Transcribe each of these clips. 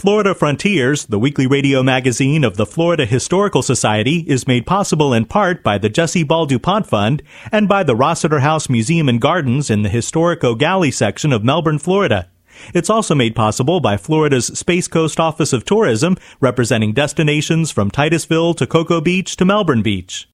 Florida Frontiers, the weekly radio magazine of the Florida Historical Society, is made possible in part by the Jessie Ball DuPont Fund and by the Rossiter House Museum and Gardens in the historic Gallie section of Melbourne, Florida. It's also made possible by Florida's Space Coast Office of Tourism, representing destinations from Titusville to Cocoa Beach to Melbourne Beach.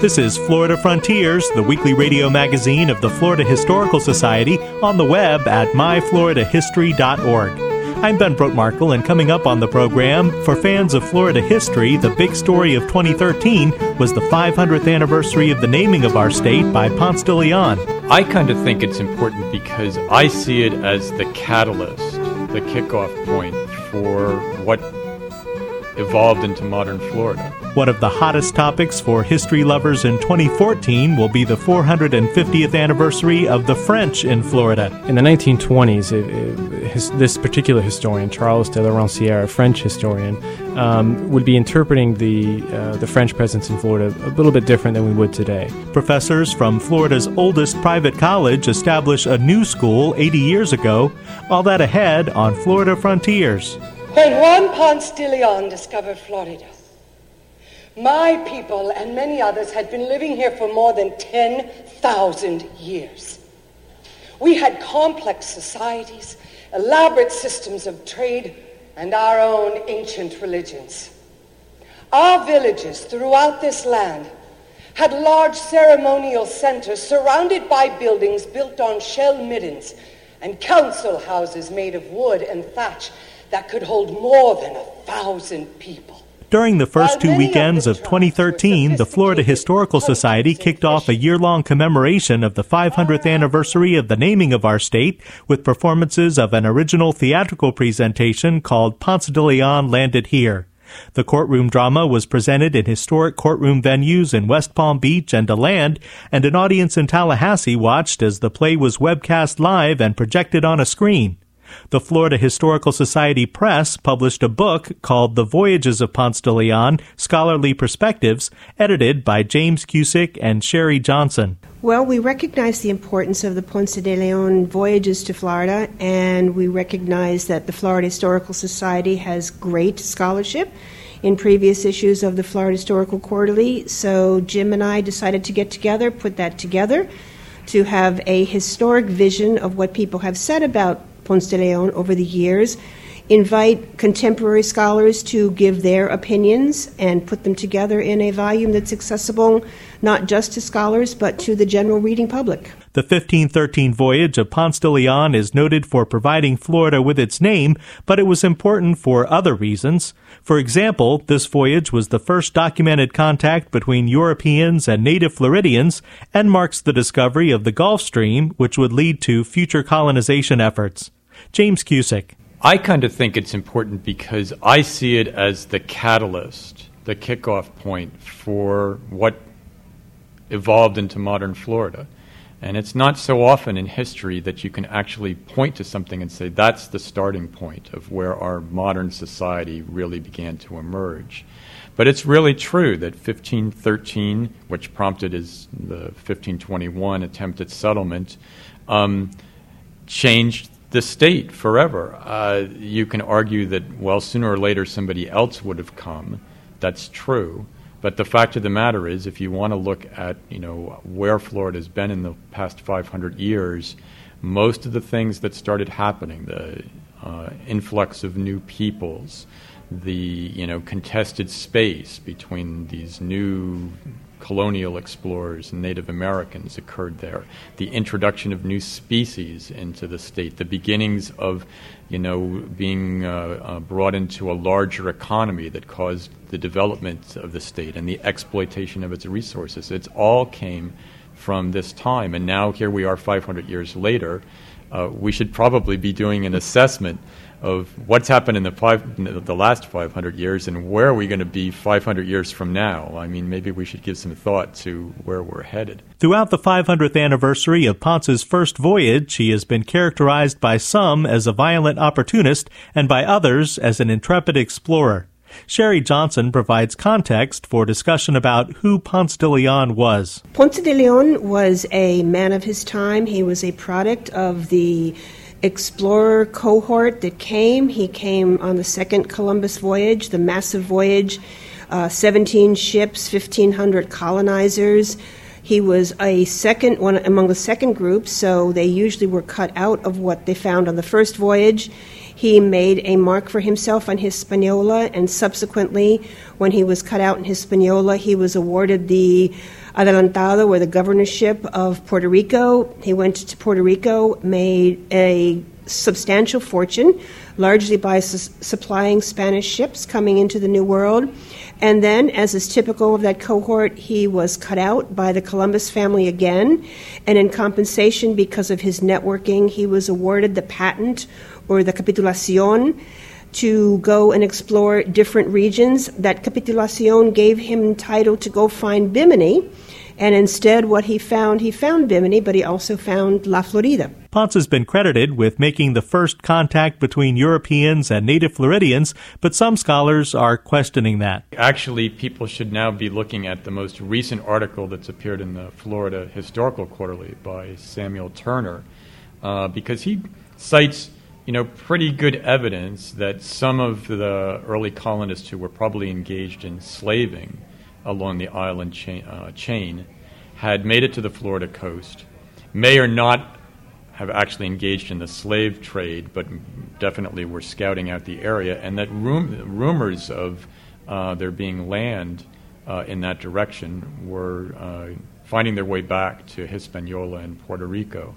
This is Florida Frontiers, the weekly radio magazine of the Florida Historical Society, on the web at myfloridahistory.org. I'm Ben Brotemarkle, and coming up on the program, for fans of Florida history, the big story of 2013 was the 500th anniversary of the naming of our state by Ponce de Leon. I kind of think it's important because I see it as the catalyst, the kickoff point for what evolved into modern Florida. One of the hottest topics for history lovers in 2014 will be the 450th anniversary of the French in Florida. In the 1920s, it, it, his, this particular historian, Charles de la Roncière, a French historian, um, would be interpreting the, uh, the French presence in Florida a little bit different than we would today. Professors from Florida's oldest private college established a new school 80 years ago, all that ahead on Florida Frontiers. When Juan Ponce de Leon discovered Florida, my people and many others had been living here for more than 10,000 years. We had complex societies, elaborate systems of trade, and our own ancient religions. Our villages throughout this land had large ceremonial centers surrounded by buildings built on shell middens and council houses made of wood and thatch that could hold more than a thousand people. During the first two weekends of 2013, the Florida Historical Society kicked off a year long commemoration of the 500th ah. anniversary of the naming of our state with performances of an original theatrical presentation called Ponce de Leon Landed Here. The courtroom drama was presented in historic courtroom venues in West Palm Beach and DeLand, and an audience in Tallahassee watched as the play was webcast live and projected on a screen. The Florida Historical Society Press published a book called The Voyages of Ponce de Leon Scholarly Perspectives, edited by James Cusick and Sherry Johnson. Well, we recognize the importance of the Ponce de Leon voyages to Florida, and we recognize that the Florida Historical Society has great scholarship in previous issues of the Florida Historical Quarterly. So Jim and I decided to get together, put that together, to have a historic vision of what people have said about Ponce de Leon over the years, invite contemporary scholars to give their opinions and put them together in a volume that's accessible not just to scholars but to the general reading public. The 1513 voyage of Ponce de Leon is noted for providing Florida with its name, but it was important for other reasons. For example, this voyage was the first documented contact between Europeans and native Floridians and marks the discovery of the Gulf Stream, which would lead to future colonization efforts. James Cusick. I kind of think it's important because I see it as the catalyst, the kickoff point for what evolved into modern Florida. And it's not so often in history that you can actually point to something and say that's the starting point of where our modern society really began to emerge. But it's really true that 1513, which prompted his, the 1521 attempt at settlement, um, changed the state forever. Uh, you can argue that, well, sooner or later somebody else would have come. That's true. But the fact of the matter is, if you want to look at you know where Florida has been in the past 500 years, most of the things that started happening, the uh, influx of new peoples, the you know contested space between these new colonial explorers and Native Americans occurred there. The introduction of new species into the state, the beginnings of, you know, being uh, uh, brought into a larger economy that caused the development of the state and the exploitation of its resources. It all came from this time, and now here we are 500 years later. Uh, we should probably be doing an assessment of what's happened in the, five, the last 500 years and where are we going to be 500 years from now. I mean, maybe we should give some thought to where we're headed. Throughout the 500th anniversary of Ponce's first voyage, he has been characterized by some as a violent opportunist and by others as an intrepid explorer. Sherry Johnson provides context for discussion about who Ponce de Leon was. Ponce de Leon was a man of his time. He was a product of the explorer cohort that came. He came on the second Columbus voyage, the massive voyage, uh, 17 ships, 1,500 colonizers. He was a second one among the second group, so they usually were cut out of what they found on the first voyage. He made a mark for himself on Hispaniola, and subsequently, when he was cut out in Hispaniola, he was awarded the Adelantado, or the governorship of Puerto Rico. He went to Puerto Rico, made a substantial fortune, largely by su- supplying Spanish ships coming into the New World. And then, as is typical of that cohort, he was cut out by the Columbus family again. And in compensation, because of his networking, he was awarded the patent or the capitulacion to go and explore different regions. That capitulacion gave him title to go find Bimini. And instead, what he found, he found Bimini, but he also found La Florida. Ponce has been credited with making the first contact between Europeans and native Floridians, but some scholars are questioning that. Actually, people should now be looking at the most recent article that's appeared in the Florida Historical Quarterly by Samuel Turner, uh, because he cites you know, pretty good evidence that some of the early colonists who were probably engaged in slaving along the island chain, uh, chain had made it to the Florida coast, may or not have actually engaged in the slave trade, but definitely were scouting out the area, and that rum- rumors of uh, there being land uh, in that direction were uh, finding their way back to Hispaniola and Puerto Rico.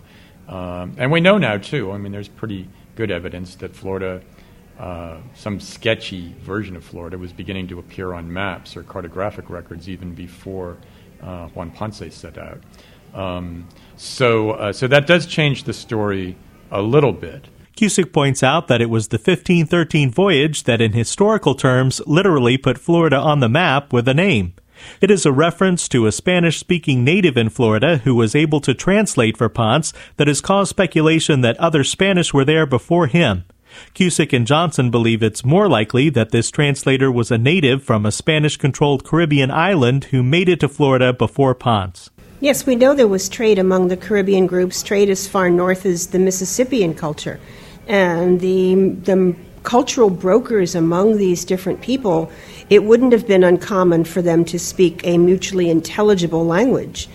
Um, and we know now, too, I mean, there's pretty good evidence that Florida, uh, some sketchy version of Florida, was beginning to appear on maps or cartographic records even before uh, Juan Ponce set out. Um, so, uh, so that does change the story a little bit. Cusick points out that it was the 1513 voyage that, in historical terms, literally put Florida on the map with a name. It is a reference to a Spanish speaking native in Florida who was able to translate for Ponce that has caused speculation that other Spanish were there before him. Cusick and Johnson believe it's more likely that this translator was a native from a Spanish controlled Caribbean island who made it to Florida before Ponce. Yes, we know there was trade among the Caribbean groups, trade as far north as the Mississippian culture. And the, the cultural brokers among these different people, it wouldn't have been uncommon for them to speak a mutually intelligible language.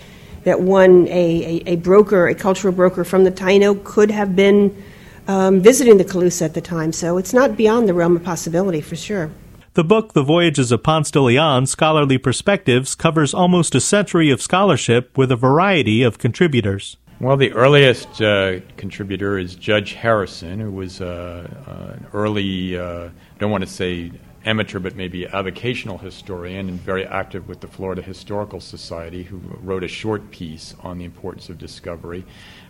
That one, a, a, a broker, a cultural broker from the Taino, could have been um, visiting the Calusa at the time, so it's not beyond the realm of possibility for sure. The book, The Voyages of Ponce de Leon Scholarly Perspectives, covers almost a century of scholarship with a variety of contributors. Well, the earliest uh, contributor is Judge Harrison, who was uh, uh, an early, uh, I don't want to say amateur, but maybe avocational historian and very active with the Florida Historical Society, who wrote a short piece on the importance of discovery.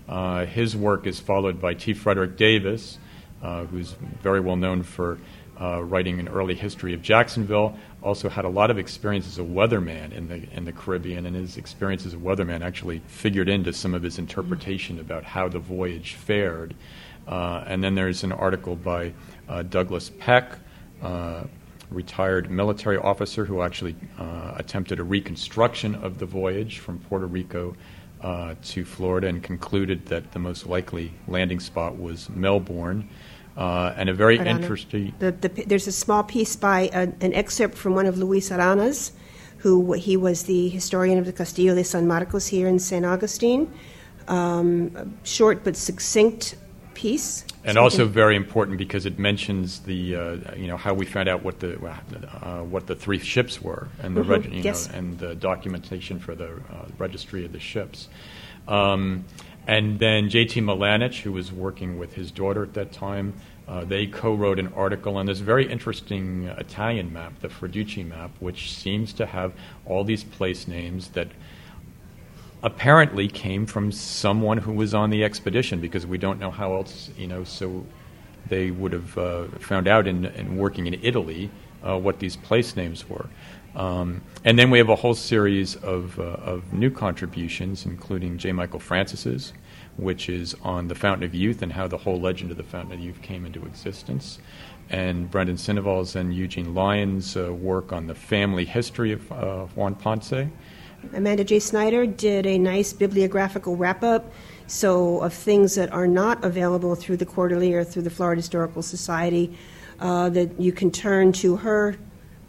Uh, his work is followed by T. Frederick Davis, uh, who's very well known for uh, writing an early history of Jacksonville. Also had a lot of experience as a weatherman in the in the Caribbean, and his experience as a weatherman actually figured into some of his interpretation about how the voyage fared. Uh, and then there's an article by uh, Douglas Peck, uh, retired military officer who actually uh, attempted a reconstruction of the voyage from Puerto Rico uh, to Florida and concluded that the most likely landing spot was Melbourne. Uh, and a very interesting. The, the, there's a small piece by an excerpt from one of Luis Arana's, who he was the historian of the Castillo de San Marcos here in San Augustine. Um, short but succinct piece. And so also very important because it mentions the uh, you know how we found out what the uh, what the three ships were and the mm-hmm. reg- you yes. know, and the documentation for the uh, registry of the ships. Um, and then J.T. Milanich, who was working with his daughter at that time, uh, they co-wrote an article on this very interesting Italian map, the Freducci map, which seems to have all these place names that apparently came from someone who was on the expedition because we don't know how else, you know, so they would have uh, found out in, in, working in Italy uh, what these place names were. Um, and then we have a whole series of, uh, of new contributions, including J. Michael Francis's, which is on the Fountain of Youth and how the whole legend of the Fountain of Youth came into existence. And Brendan Sinoval's and Eugene Lyon's uh, work on the family history of uh, Juan Ponce. Amanda J. Snyder did a nice bibliographical wrap up. So, of things that are not available through the quarterly or through the Florida Historical Society, uh, that you can turn to her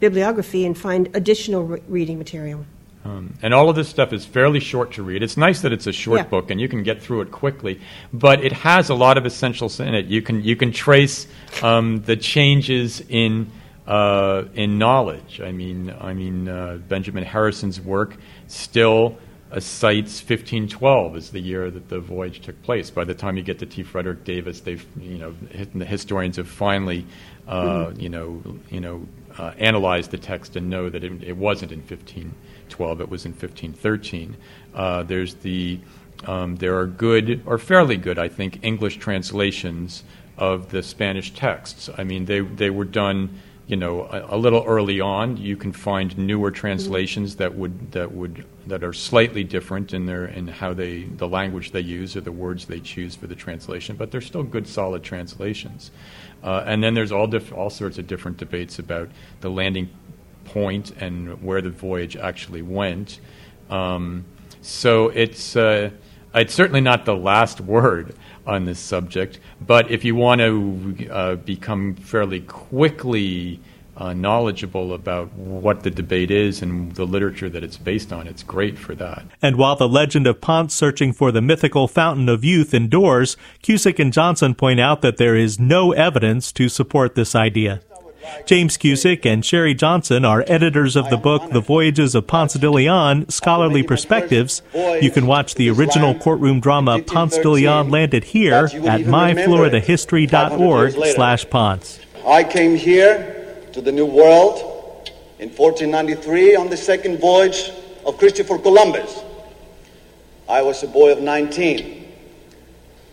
bibliography and find additional re- reading material. Um, and all of this stuff is fairly short to read. It's nice that it's a short Yeah. book and you can get through it quickly, but it has a lot of essentials in it. You can you can trace um, the changes in uh, in knowledge. I mean, I mean uh, Benjamin Harrison's work still cites 1512 as the year that the voyage took place. By the time you get to T. Frederick Davis, they've you know the historians have finally uh, you know you know uh, analyzed the text and know that it, it wasn't in 1512; it was in 1513. Uh, there's the um, there are good or fairly good, I think, English translations of the Spanish texts. I mean, they they were done you know a, a little early on. You can find newer translations that would that would that are slightly different in their in how they the language they use or the words they choose for the translation, but they're still good, solid translations. Uh, and then there's all diff- all sorts of different debates about the landing point and where the voyage actually went. Um, so it's uh, it's certainly not the last word on this subject. But if you want to uh, become fairly quickly uh, knowledgeable about what the debate is and the literature that it's based on, it's great for that. And while the legend of Ponce searching for the mythical fountain of youth endures, Cusick and Johnson point out that there is no evidence to support this idea. James Cusick and Sherry Johnson are editors of the book The Voyages of Ponce de Leon Scholarly Perspectives. You can watch the original courtroom drama Ponce de Leon Landed Here at myfloridahistory.org slash Ponce. I came here to the New World in 1493 on the second voyage of Christopher Columbus. I was a boy of 19,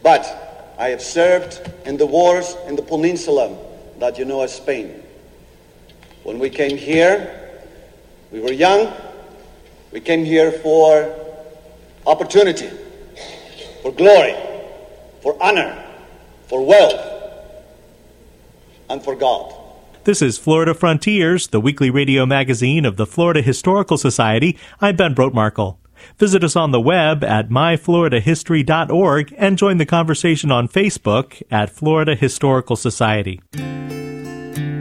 but I have served in the wars in the peninsula that you know as Spain. When we came here, we were young. We came here for opportunity, for glory, for honor, for wealth, and for God. This is Florida Frontiers, the weekly radio magazine of the Florida Historical Society. I'm Ben Brotemarkle. Visit us on the web at myfloridahistory.org and join the conversation on Facebook at Florida Historical Society.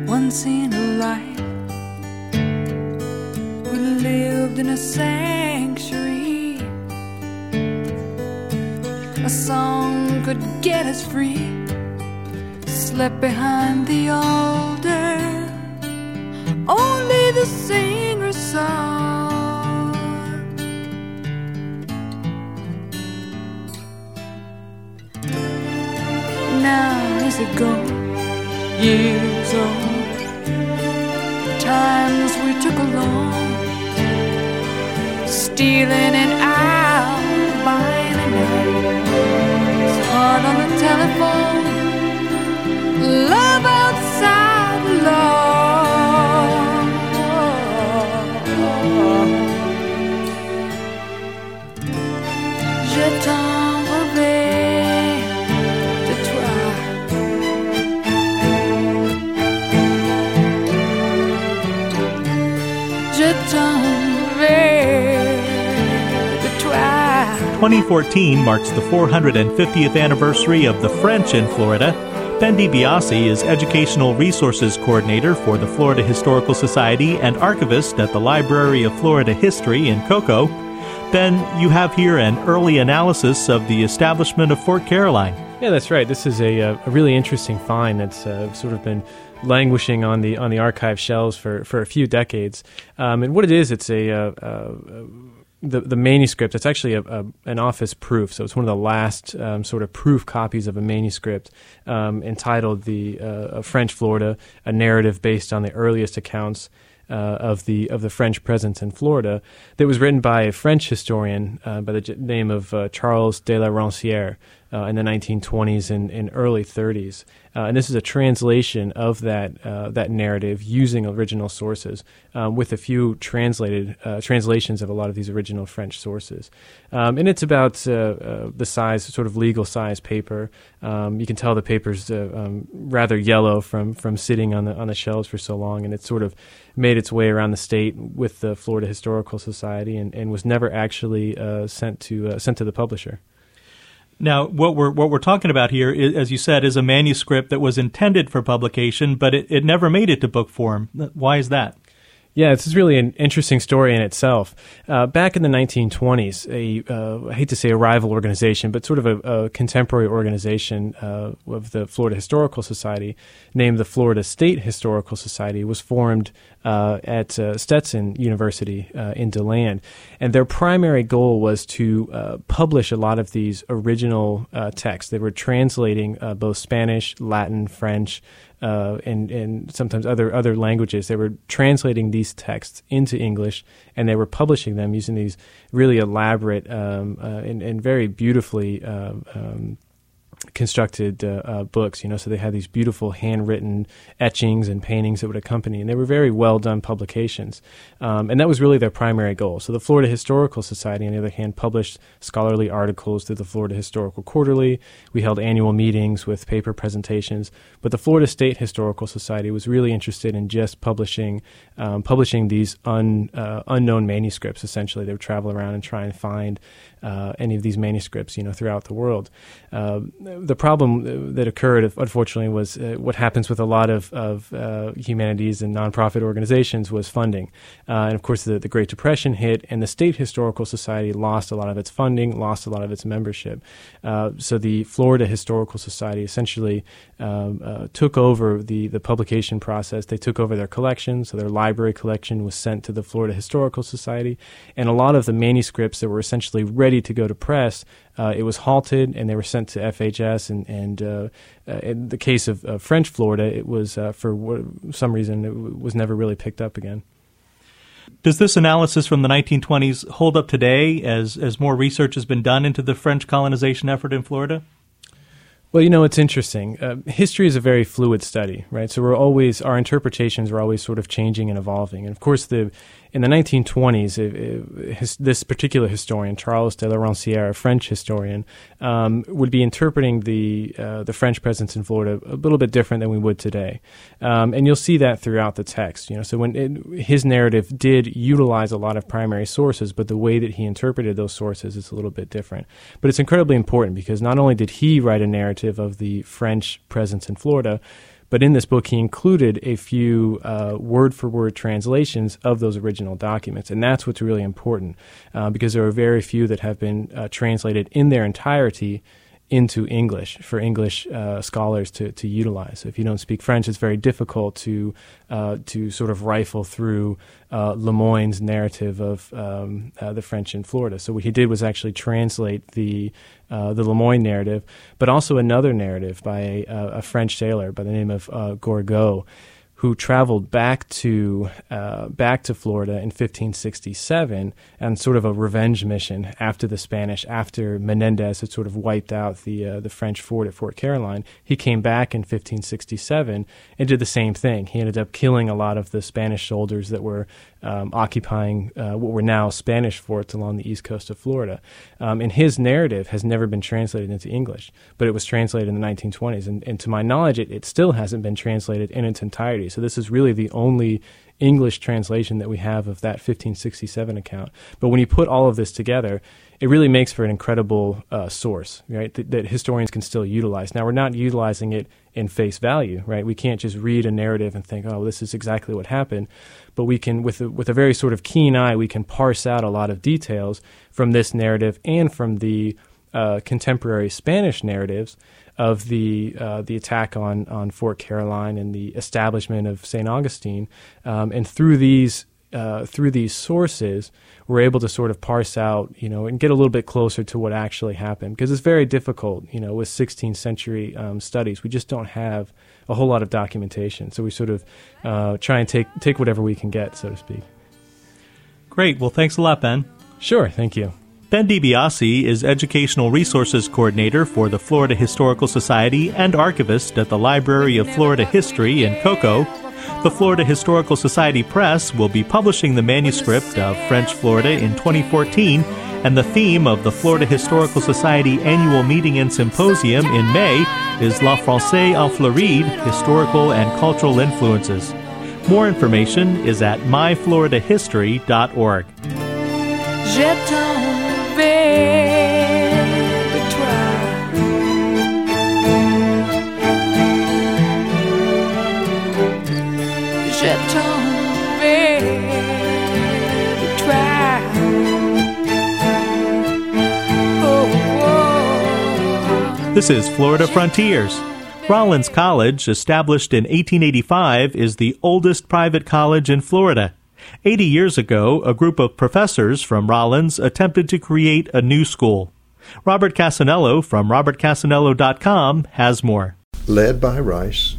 Once in a life, we lived in a sanctuary. A song could get us free. Slept behind the altar. Only the singer song. It goes years old. Times we took along, stealing it out the night. It's hard on the telephone, 2014 marks the 450th anniversary of the French in Florida. Ben DiBiase is Educational Resources Coordinator for the Florida Historical Society and archivist at the Library of Florida History in Cocoa. Ben, you have here an early analysis of the establishment of Fort Caroline. Yeah, that's right. This is a, uh, a really interesting find that's uh, sort of been languishing on the on the archive shelves for, for a few decades. Um, and what it is, it's a uh, uh, the the manuscript. It's actually a, a, an office proof, so it's one of the last um, sort of proof copies of a manuscript um, entitled "The uh, French Florida: A Narrative Based on the Earliest Accounts." Uh, of the of the French presence in Florida, that was written by a French historian uh, by the name of uh, Charles de la Roncière, uh, in the 1920s and, and early 30s. Uh, and this is a translation of that uh, that narrative using original sources, um, with a few translated uh, translations of a lot of these original French sources. Um, and it's about uh, uh, the size, sort of legal size paper. Um, you can tell the paper's um, rather yellow from from sitting on the on the shelves for so long, and it's sort of made its way around the state with the Florida Historical Society, and, and was never actually sent to sent to the publisher. Now, what we're what we're talking about here, is, as you said, is a manuscript that was intended for publication, but it, it never made it to book form. Why is that? Yeah, this is really an interesting story in itself. Uh, back in the 1920s, a uh, I hate to say a rival organization, but sort of a, a contemporary organization uh, of the Florida Historical Society, named the Florida State Historical Society, was formed uh, at uh, Stetson University uh, in DeLand, and their primary goal was to publish a lot of these original texts. They were translating both Spanish, Latin, French uh, and and sometimes other other languages. They were translating these texts into English, and they were publishing them using these really elaborate um, uh, and, and very beautifully uh, um, constructed uh, uh, books, you know, so they had these beautiful handwritten etchings and paintings that would accompany, and they were very well done publications. Um, and that was really their primary goal. So the Florida Historical Society, on the other hand, published scholarly articles through the Florida Historical Quarterly. We held annual meetings with paper presentations, but the Florida State Historical Society was really interested in just publishing um, publishing these un, uh, unknown manuscripts. Essentially, they would travel around and try and find uh, any of these manuscripts, you know, throughout the world. Uh, the problem that occurred, unfortunately, was uh, what happens with a lot of, of uh, humanities and nonprofit organizations was funding. Uh, and of course, the, the Great Depression hit, and the State Historical Society lost a lot of its funding, lost a lot of its membership. Uh, so the Florida Historical Society essentially um, took over the, the publication process. They took over their collection, so their library collection was sent to the Florida Historical Society, and a lot of the manuscripts that were essentially ready to go to press, uh, it was halted and they were sent to FHS. And, and uh, uh, in the case of French Florida, it was uh, for some reason it w- was never really picked up again. Does this analysis from the 1920s hold up today as, as more research has been done into the French colonization effort in Florida? Well, you know, it's interesting. Uh, history is a very fluid study, right? So we're always, our interpretations are always sort of changing and evolving. And of course, the in the 1920s, it, it, his, this particular historian, Charles de la Roncière, a French historian, um, would be interpreting the uh, the French presence in Florida a little bit different than we would today, um, and you'll see that throughout the text. You know, so when it, his narrative did utilize a lot of primary sources, but the way that he interpreted those sources is a little bit different. But it's incredibly important because not only did he write a narrative of the French presence in Florida but in this book, he included a few word for word translations of those original documents. And that's what's really important uh, because there are very few that have been uh, translated in their entirety into English for English uh, scholars to, to utilize. So if you don't speak French, it's very difficult to uh, to sort of rifle through uh, Lemoyne's narrative of um, uh, the French in Florida. So what he did was actually translate the uh, the Lemoyne narrative, but also another narrative by a, a French sailor by the name of uh, Gourgues who traveled back to uh, back to Florida in 1567 on sort of a revenge mission after the Spanish, after Menendez had sort of wiped out the uh, the French fort at Fort Caroline. He came back in 1567 and did the same thing. He ended up killing a lot of the Spanish soldiers that were um, occupying uh, what were now Spanish forts along the east coast of Florida. Um, and his narrative has never been translated into English, but it was translated in the 1920s. And, and to my knowledge, it, it still hasn't been translated in its entirety. So this is really the only English translation that we have of that 1567 account. But when you put all of this together, it really makes for an incredible uh, source, right? That, that, historians can still utilize. Now, we're not utilizing it in face value, right? We can't just read a narrative and think, oh, this is exactly what happened. But we can, with a, with a very sort of keen eye, we can parse out a lot of details from this narrative and from the uh, contemporary Spanish narratives of the uh, the attack on on Fort Caroline and the establishment of St. Augustine, um, and through these uh, through these sources, we're able to sort of parse out, you know, and get a little bit closer to what actually happened because it's very difficult, you know, with 16th century um, studies. We just don't have a whole lot of documentation, so we sort of uh, try and take take whatever we can get, so to speak. Great. Well, thanks a lot, Ben. Sure. Thank you. Ben DiBiase is Educational Resources Coordinator for the Florida Historical Society and archivist at the Library of Florida History in Cocoa. The Florida Historical Society Press will be publishing the manuscript of French Florida in 2014, and the theme of the Florida Historical Society annual meeting and symposium in May is La Française en Floride Historical and Cultural Influences. More information is at myfloridahistory.org. This is Florida Frontiers. Rollins College, established in 1885, is the oldest private college in Florida. 80 years ago, a group of professors from Rollins attempted to create a new school. Robert Cassanello from robertcassanello.com has more. Led by Rice,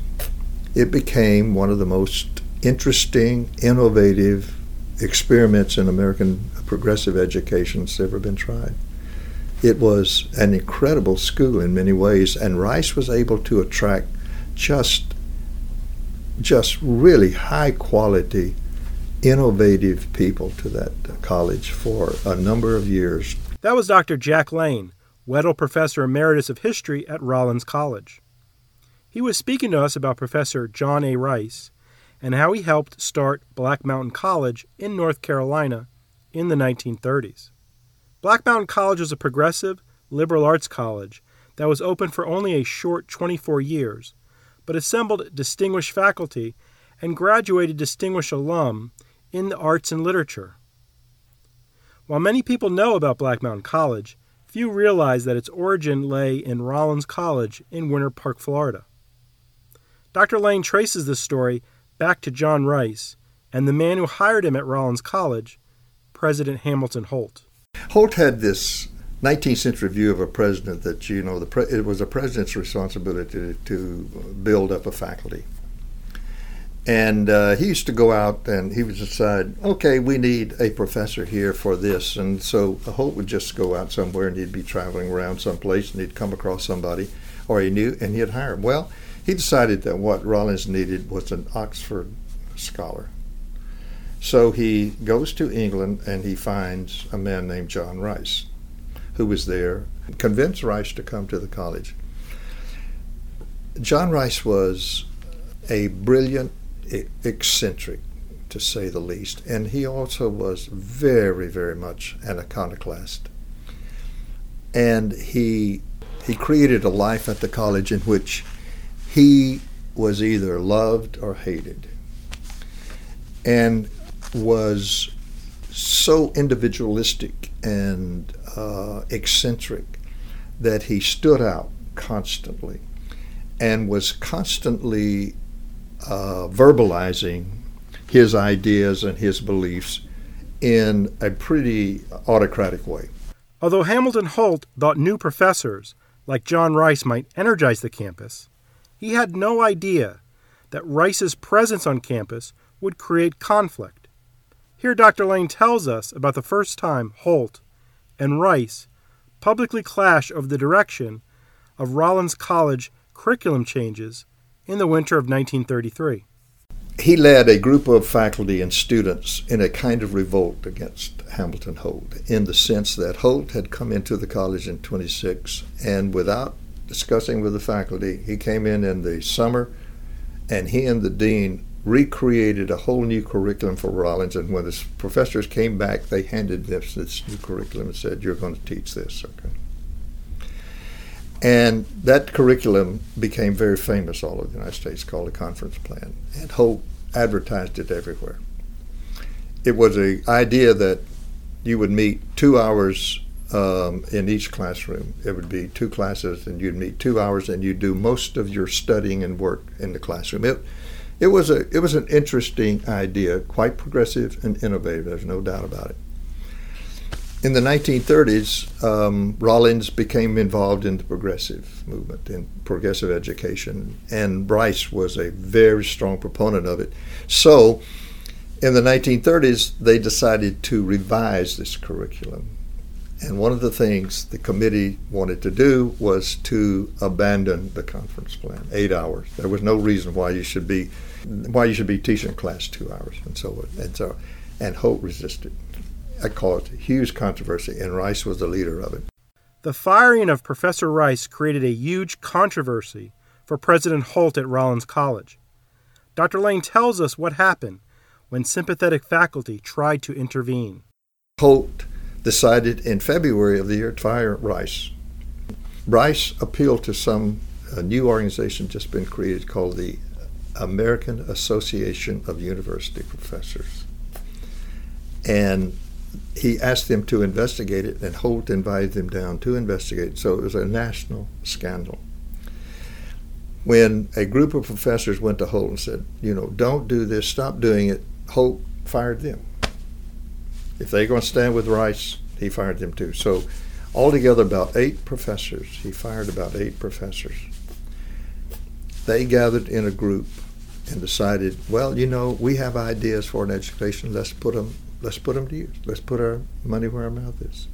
it became one of the most interesting, innovative experiments in American progressive education that's ever been tried. It was an incredible school in many ways, and Rice was able to attract just just really high quality, innovative people to that college for a number of years. That was Dr. Jack Lane, Weddell Professor Emeritus of History at Rollins College. He was speaking to us about Professor John A. Rice and how he helped start Black Mountain College in North Carolina in the 1930s. Black Mountain College was a progressive, liberal arts college that was open for only a short 24 years, but assembled distinguished faculty and graduated distinguished alum in the arts and literature. While many people know about Black Mountain College, few realize that its origin lay in Rollins College in Winter Park, Florida. Dr. Lane traces this story back to John Rice and the man who hired him at Rollins College, President Hamilton Holt. Holt had this 19th century view of a president that you know pre- it was a president's responsibility to, to build up a faculty. And uh, he used to go out and he would decide, okay, we need a professor here for this. And so Holt would just go out somewhere and he'd be traveling around someplace and he'd come across somebody or he knew and he'd hire him. Well, he decided that what Rollins needed was an Oxford scholar. So he goes to England and he finds a man named John Rice, who was there, convinced Rice to come to the college. John Rice was a brilliant eccentric, to say the least, and he also was very, very much an iconoclast. And he he created a life at the college in which he was either loved or hated. And was so individualistic and uh, eccentric that he stood out constantly and was constantly uh, verbalizing his ideas and his beliefs in a pretty autocratic way. Although Hamilton Holt thought new professors like John Rice might energize the campus, he had no idea that Rice's presence on campus would create conflict. Here, Dr. Lane tells us about the first time Holt and Rice publicly clash over the direction of Rollins College curriculum changes in the winter of 1933. He led a group of faculty and students in a kind of revolt against Hamilton Holt, in the sense that Holt had come into the college in 26, and without discussing with the faculty, he came in in the summer, and he and the dean recreated a whole new curriculum for Rollins. And when the professors came back, they handed this this new curriculum and said, "You're going to teach this." Okay. And that curriculum became very famous all over the United States, called the Conference Plan, and Holt advertised it everywhere. It was an idea that you would meet two hours um, in each classroom. It would be two classes, and you'd meet two hours, and you'd do most of your studying and work in the classroom. It, it was a it was an interesting idea, quite progressive and innovative. There's no doubt about it. In the 1930s, um, Rollins became involved in the progressive movement, in progressive education, and Bryce was a very strong proponent of it. So, in the 1930s, they decided to revise this curriculum And one of the things the committee wanted to do was to abandon the conference plan, eight hours. There was no reason why you should be why you should be teaching class two hours and so on. And so and Holt resisted. It caused huge controversy, and Rice was the leader of it. The firing of Professor Rice created a huge controversy for President Holt at Rollins College. Dr. Lane tells us what happened when sympathetic faculty tried to intervene. Holt decided in February of the year to fire Rice. Rice appealed to some new organization just been created called the American Association of University Professors. And he asked them to investigate it, and Holt invited them down to investigate. So it was a national scandal. When a group of professors went to Holt and said, you know, don't do this, stop doing it, Holt fired them. If they're going to stand with Rice, he fired them too. So altogether, about eight professors. He fired about eight professors. They gathered in a group and decided, well, you know, we have ideas for an education. Let's put them. Let's put them to use. Let's put our money where our mouth is.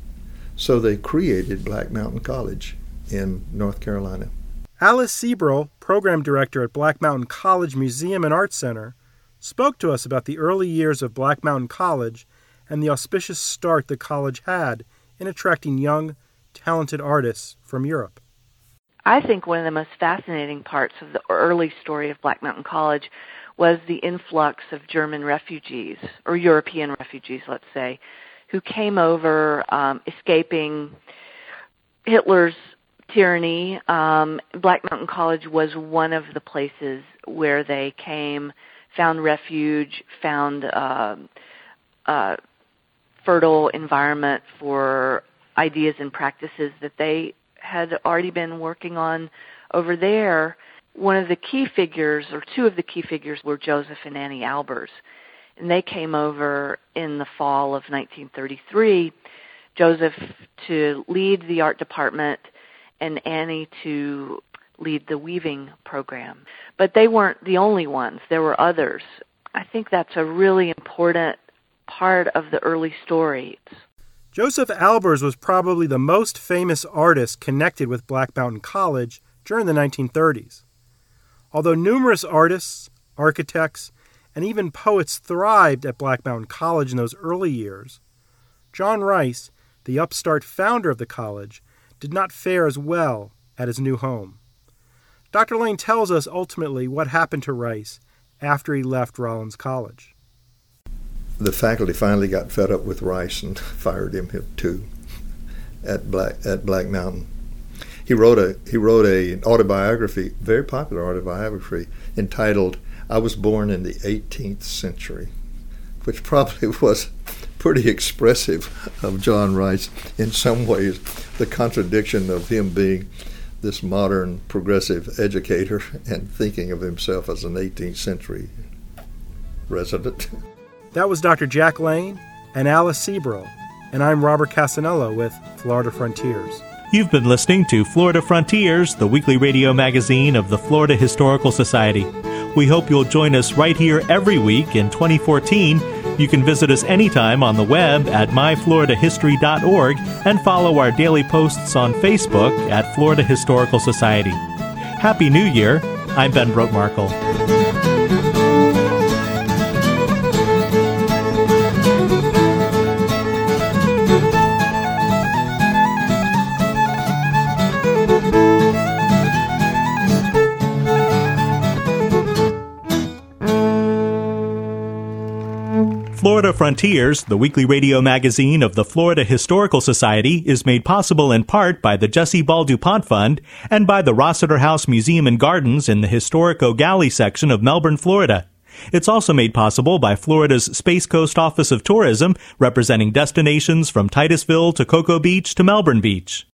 So they created Black Mountain College in North Carolina. Alice Sebrell, program director at Black Mountain College Museum and Art Center, spoke to us about the early years of Black Mountain College and the auspicious start the college had in attracting young, talented artists from Europe. I think one of the most fascinating parts of the early story of Black Mountain College was the influx of German refugees, or European refugees, let's say, who came over um, escaping Hitler's tyranny. Um, Black Mountain College was one of the places where they came, found refuge, found uh, uh, fertile environment for ideas and practices that they had already been working on over there. One of the key figures, or two of the key figures, were Josef and Anni Albers. And they came over in the fall of 1933. Josef to lead the art department and Anni to lead the weaving program. But they weren't the only ones. There were others. I think that's a really important part of the early stories. Josef Albers was probably the most famous artist connected with Black Mountain College during the 1930s. Although numerous artists, architects, and even poets thrived at Black Mountain College in those early years, John Rice, the upstart founder of the college, did not fare as well at his new home. Dr. Lane tells us ultimately what happened to Rice after he left Rollins College the faculty finally got fed up with Rice and fired him too at Black at Black Mountain. He wrote a he wrote a an autobiography, very popular autobiography entitled "I Was Born in the 18th Century," which probably was pretty expressive of John Rice in some ways. The contradiction of him being this modern progressive educator and thinking of himself as an 18th century resident. That was Dr. Jack Lane and Alice Sebrell, and I'm Robert Cassanello with Florida Frontiers. You've been listening to Florida Frontiers, the weekly radio magazine of the Florida Historical Society. We hope you'll join us right here every week in 2014. You can visit us anytime on the web at myfloridahistory.org and follow our daily posts on Facebook at Florida Historical Society. Happy New Year! I'm Ben Brotemarkle. Florida Frontiers, the weekly radio magazine of the Florida Historical Society, is made possible in part by the Jessie Ball DuPont Fund and by the Rossiter House Museum and Gardens in the historic Eau Gallie section of Melbourne, Florida. It's also made possible by Florida's Space Coast Office of Tourism, representing destinations from Titusville to Cocoa Beach to Melbourne Beach.